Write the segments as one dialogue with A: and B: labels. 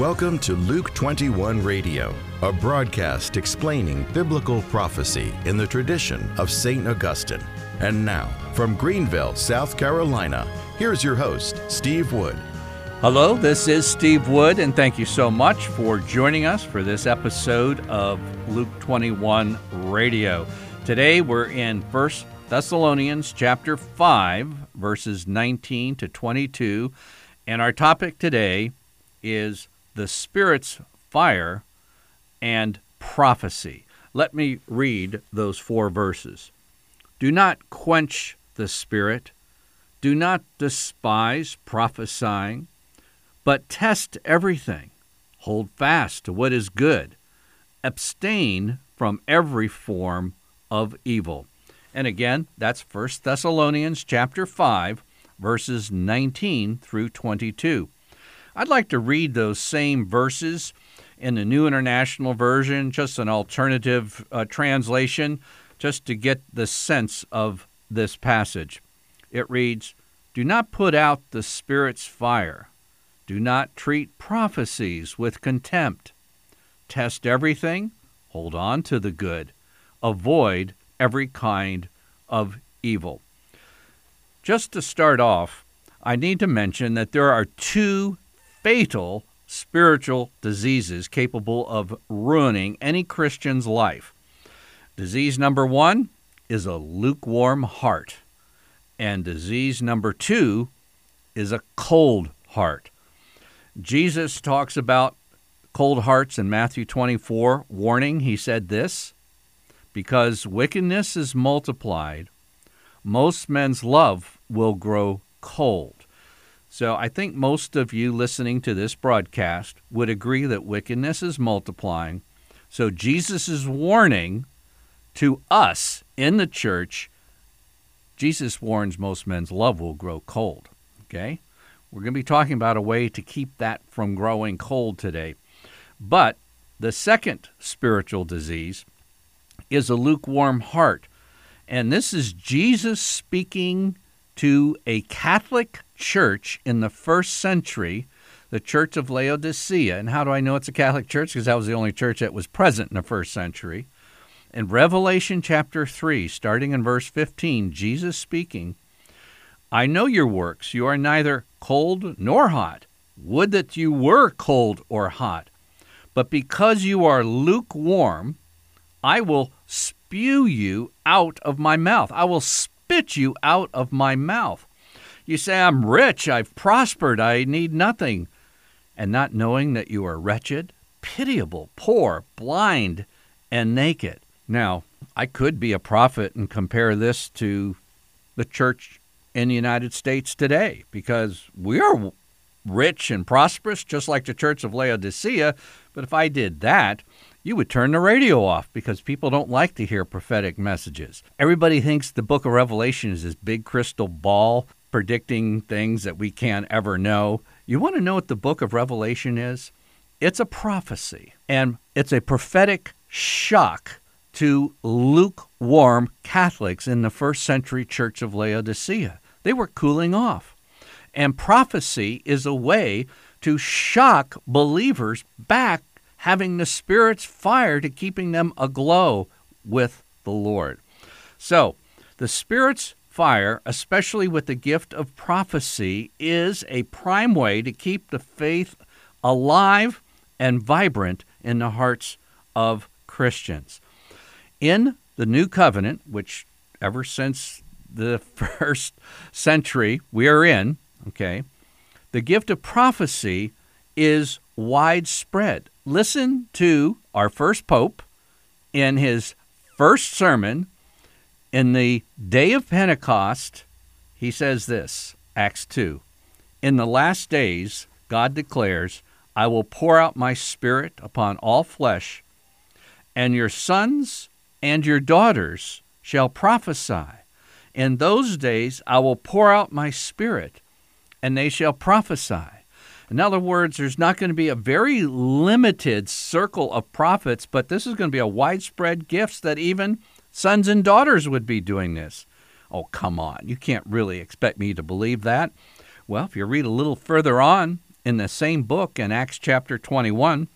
A: Welcome to Luke 21 Radio, a broadcast explaining biblical prophecy in the tradition of St. Augustine. And now, from Greenville, South Carolina, here's your host, Steve Wood.
B: Hello, this is Steve Wood, and thank you so much for joining us for this episode of Luke 21 Radio. Today we're in 1 Thessalonians chapter 5, verses 19 to 22, and our topic today is the Spirit's fire and prophecy. Let me read those four verses. Do not quench the Spirit, do not despise prophesying, but test everything. Hold fast to what is good. Abstain from every form of evil. And again, that's 1 Thessalonians chapter 5 verses 19 through 22. I'd like to read those same verses in the New International Version, just an alternative uh, translation, just to get the sense of this passage. It reads Do not put out the Spirit's fire. Do not treat prophecies with contempt. Test everything, hold on to the good, avoid every kind of evil. Just to start off, I need to mention that there are two fatal spiritual diseases capable of ruining any Christian's life. Disease number one is a lukewarm heart, and disease number two is a cold heart. Jesus talks about cold hearts in Matthew 24, warning, he said this because wickedness is multiplied, most men's love will grow cold. So I think most of you listening to this broadcast would agree that wickedness is multiplying. So Jesus warning to us in the church. Jesus warns most men's love will grow cold. Okay? We're going to be talking about a way to keep that from growing cold today. But the second spiritual disease is a lukewarm heart. And this is Jesus speaking to a Catholic church in the first century, the Church of Laodicea. And how do I know it's a Catholic church? Because that was the only church that was present in the first century. In Revelation chapter 3, starting in verse 15, Jesus speaking, I know your works. You are neither cold nor hot. Would that you were cold or hot. But because you are lukewarm, I will spew you out of my mouth. I will spit you out of my mouth. You say, I'm rich, I've prospered, I need nothing. And not knowing that you are wretched, pitiable, poor, blind, and naked. Now, I could be a prophet and compare this to the church in the United States today because we are rich and prosperous, just like the church of Laodicea. But if I did that, you would turn the radio off because people don't like to hear prophetic messages. Everybody thinks the book of Revelation is this big crystal ball predicting things that we can't ever know. You want to know what the book of Revelation is? It's a prophecy, and it's a prophetic shock to lukewarm Catholics in the first century church of Laodicea. They were cooling off. And prophecy is a way to shock believers back having the Spirit's fire to keeping them aglow with the Lord. So, the Spirit's fire, especially with the gift of prophecy, is a prime way to keep the faith alive and vibrant in the hearts of Christians. In the New Covenant, which ever since the first century we are in, okay, the gift of prophecy is widespread. Listen to our first pope in his first sermon in the day of Pentecost. He says this Acts 2 In the last days, God declares, I will pour out my spirit upon all flesh, and your sons and your daughters shall prophesy. In those days I will pour out my spirit, and they shall prophesy. In other words, there's not going to be a very limited circle of prophets, but this is going to be a widespread gift that even sons and daughters would be doing this. Oh, come on. You can't really expect me to believe that. Well, if you read a little further on in the same book in Acts chapter 21,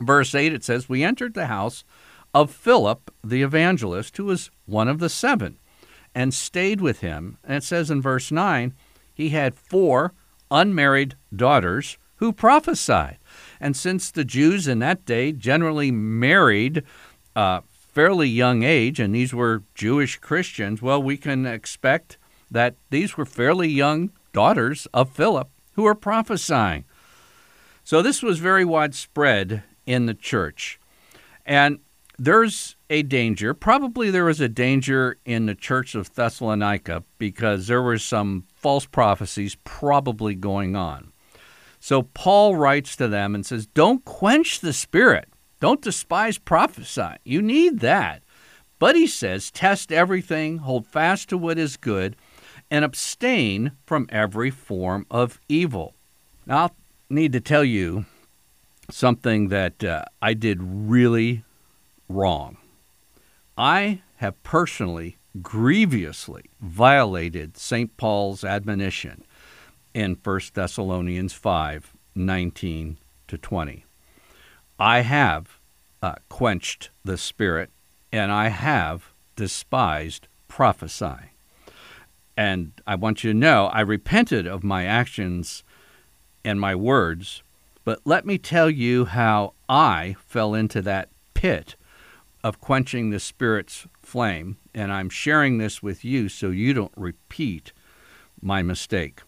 B: verse 8, it says, We entered the house of Philip the evangelist, who was one of the seven, and stayed with him. And it says in verse 9, he had four unmarried daughters who prophesied. And since the Jews in that day generally married uh, fairly young age, and these were Jewish Christians, well, we can expect that these were fairly young daughters of Philip who were prophesying. So this was very widespread in the church. And there's a danger. Probably there was a danger in the church of Thessalonica because there were some false prophecies probably going on. So Paul writes to them and says, Don't quench the spirit. Don't despise prophesying. You need that. But he says, Test everything, hold fast to what is good, and abstain from every form of evil. Now, I'll need to tell you something that uh, I did really wrong. I have personally, grievously violated St. Paul's admonition in 1 Thessalonians 5 19 to 20. I have uh, quenched the Spirit, and I have despised prophesying. And I want you to know I repented of my actions and my words, but let me tell you how I fell into that pit of quenching the Spirit's flame, and I'm sharing this with you so you don't repeat my mistake.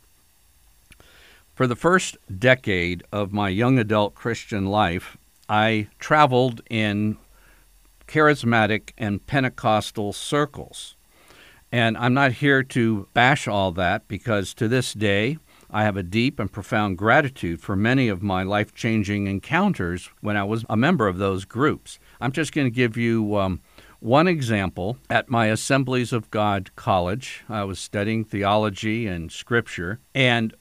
B: For the first decade of my young adult Christian life, I traveled in charismatic and Pentecostal circles. And I'm not here to bash all that because to this day, I have a deep and profound gratitude for many of my life changing encounters when I was a member of those groups. I'm just going to give you um, one example. At my Assemblies of God college, I was studying theology and scripture, and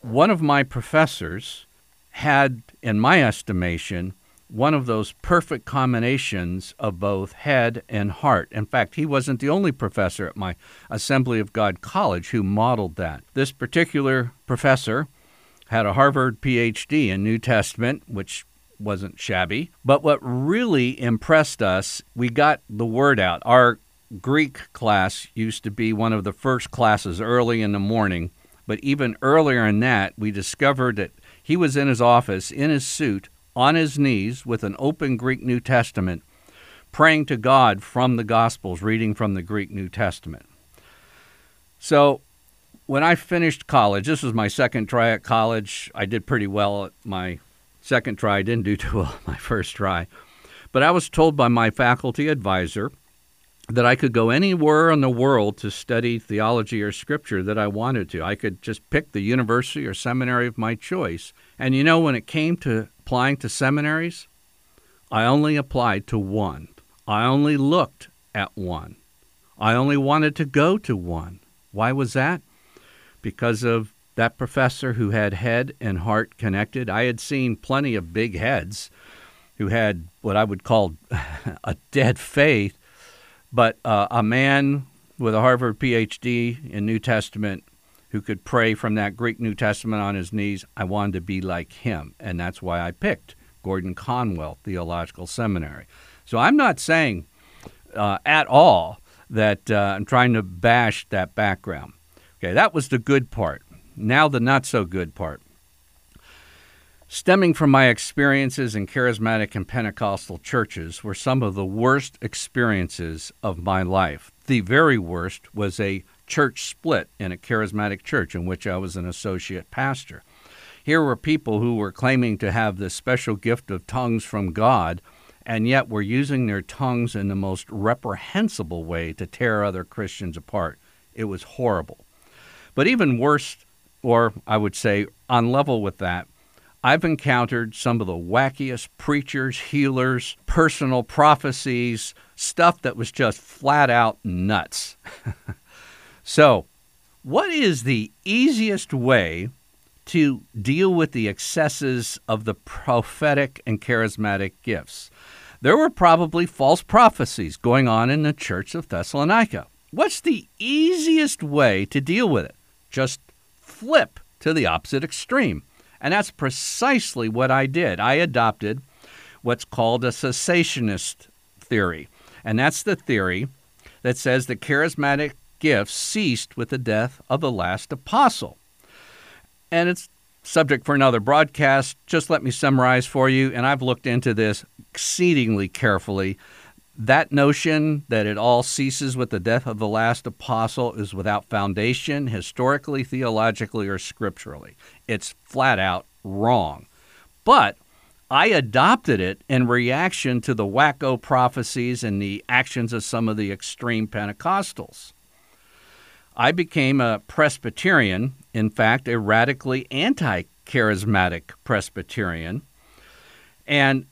B: one of my professors had, in my estimation, one of those perfect combinations of both head and heart. In fact, he wasn't the only professor at my Assembly of God college who modeled that. This particular professor had a Harvard PhD in New Testament, which wasn't shabby. But what really impressed us, we got the word out. Our Greek class used to be one of the first classes early in the morning. But even earlier in that, we discovered that he was in his office in his suit on his knees with an open Greek New Testament, praying to God from the Gospels, reading from the Greek New Testament. So when I finished college, this was my second try at college. I did pretty well at my second try. I didn't do too well my first try. But I was told by my faculty advisor that I could go anywhere in the world to study theology or scripture that I wanted to. I could just pick the university or seminary of my choice. And you know, when it came to applying to seminaries, I only applied to one. I only looked at one. I only wanted to go to one. Why was that? Because of that professor who had head and heart connected. I had seen plenty of big heads who had what I would call a dead faith, but uh, a man with a Harvard PhD in New Testament who could pray from that Greek New Testament on his knees, I wanted to be like him. And that's why I picked Gordon Conwell Theological Seminary. So I'm not saying uh, at all that uh, I'm trying to bash that background. Okay, that was the good part. Now, the not so good part. Stemming from my experiences in charismatic and Pentecostal churches were some of the worst experiences of my life. The very worst was a church split in a charismatic church in which I was an associate pastor. Here were people who were claiming to have this special gift of tongues from God, and yet were using their tongues in the most reprehensible way to tear other Christians apart. It was horrible. But even worse, or I would say on level with that, I've encountered some of the wackiest preachers, healers, personal prophecies, stuff that was just flat out nuts. So, what is the easiest way to deal with the excesses of the prophetic and charismatic gifts? There were probably false prophecies going on in the church of Thessalonica. What's the easiest way to deal with it? Just flip to the opposite extreme And that's precisely what I did. I adopted what's called a cessationist theory. And that's the theory that says the charismatic gifts ceased with the death of the last apostle. And it's subject for another broadcast. Just let me summarize for you. And I've looked into this exceedingly carefully. That notion that it all ceases with the death of the last apostle is without foundation, historically, theologically, or scripturally. It's flat out wrong. But I adopted it in reaction to the wacko prophecies and the actions of some of the extreme Pentecostals. I became a Presbyterian, in fact, a radically anti charismatic Presbyterian. And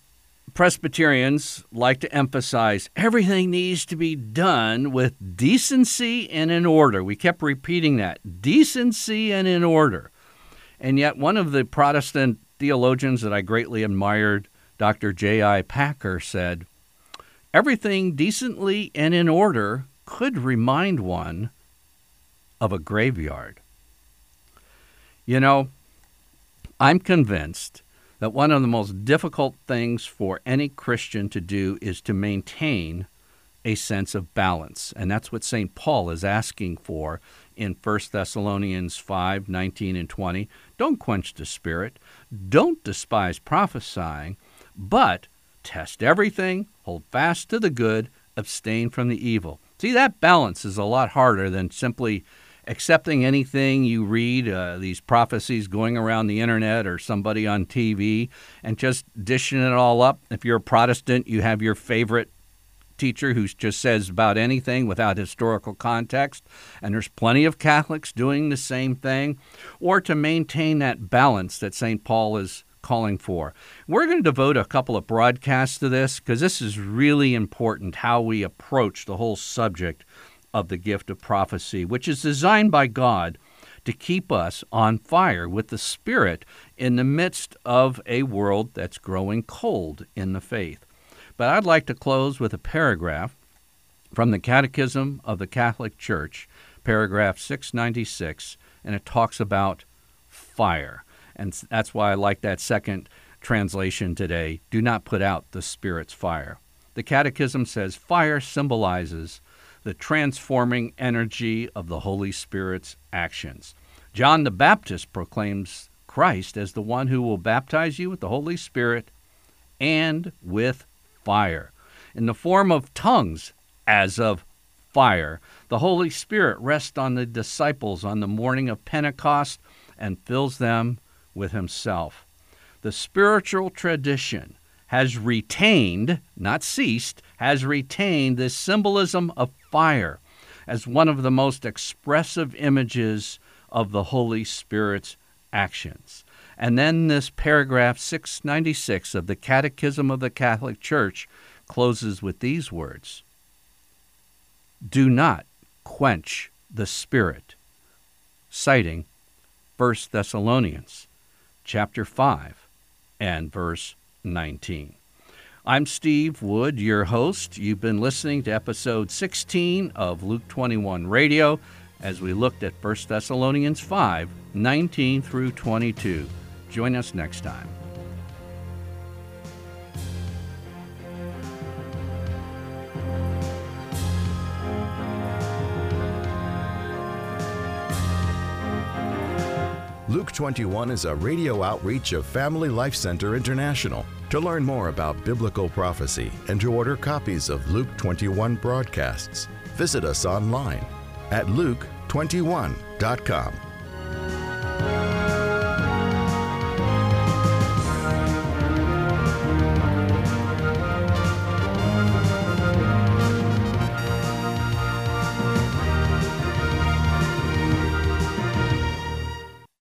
B: Presbyterians like to emphasize everything needs to be done with decency and in order. We kept repeating that decency and in order. And yet, one of the Protestant theologians that I greatly admired, Dr. J.I. Packer, said, Everything decently and in order could remind one of a graveyard. You know, I'm convinced that one of the most difficult things for any Christian to do is to maintain a sense of balance. And that's what St. Paul is asking for in 1 Thessalonians 5 19 and 20. Don't quench the spirit, don't despise prophesying, but test everything, hold fast to the good, abstain from the evil. See, that balance is a lot harder than simply accepting anything you read, uh, these prophecies going around the internet or somebody on TV, and just dishing it all up. If you're a Protestant, you have your favorite teacher who just says about anything without historical context, and there's plenty of Catholics doing the same thing, or to maintain that balance that St. Paul is calling for. We're going to devote a couple of broadcasts to this because this is really important how we approach the whole subject of the gift of prophecy, which is designed by God to keep us on fire with the Spirit in the midst of a world that's growing cold in the faith. But I'd like to close with a paragraph from the Catechism of the Catholic Church, paragraph 696, and it talks about fire. And that's why I like that second translation today do not put out the Spirit's fire. The Catechism says fire symbolizes the transforming energy of the Holy Spirit's actions. John the Baptist proclaims Christ as the one who will baptize you with the Holy Spirit and with fire. In the form of tongues, as of fire. The Holy Spirit rests on the disciples on the morning of Pentecost and fills them with Himself. The spiritual tradition has retained, not ceased, has retained this symbolism of fire as one of the most expressive images of the Holy Spirit's actions. And then this paragraph 696 of the Catechism of the Catholic Church closes with these words Do not quench the Spirit, citing 1 Thessalonians chapter 5 and verse 19. I'm Steve Wood, your host. You've been listening to episode 16 of Luke 21 Radio as we looked at 1 Thessalonians 5 19 through 22. Join us next time.
A: Luke 21 is a radio outreach of Family Life Center International. To learn more about biblical prophecy and to order copies of Luke 21 broadcasts, visit us online at luke21.com.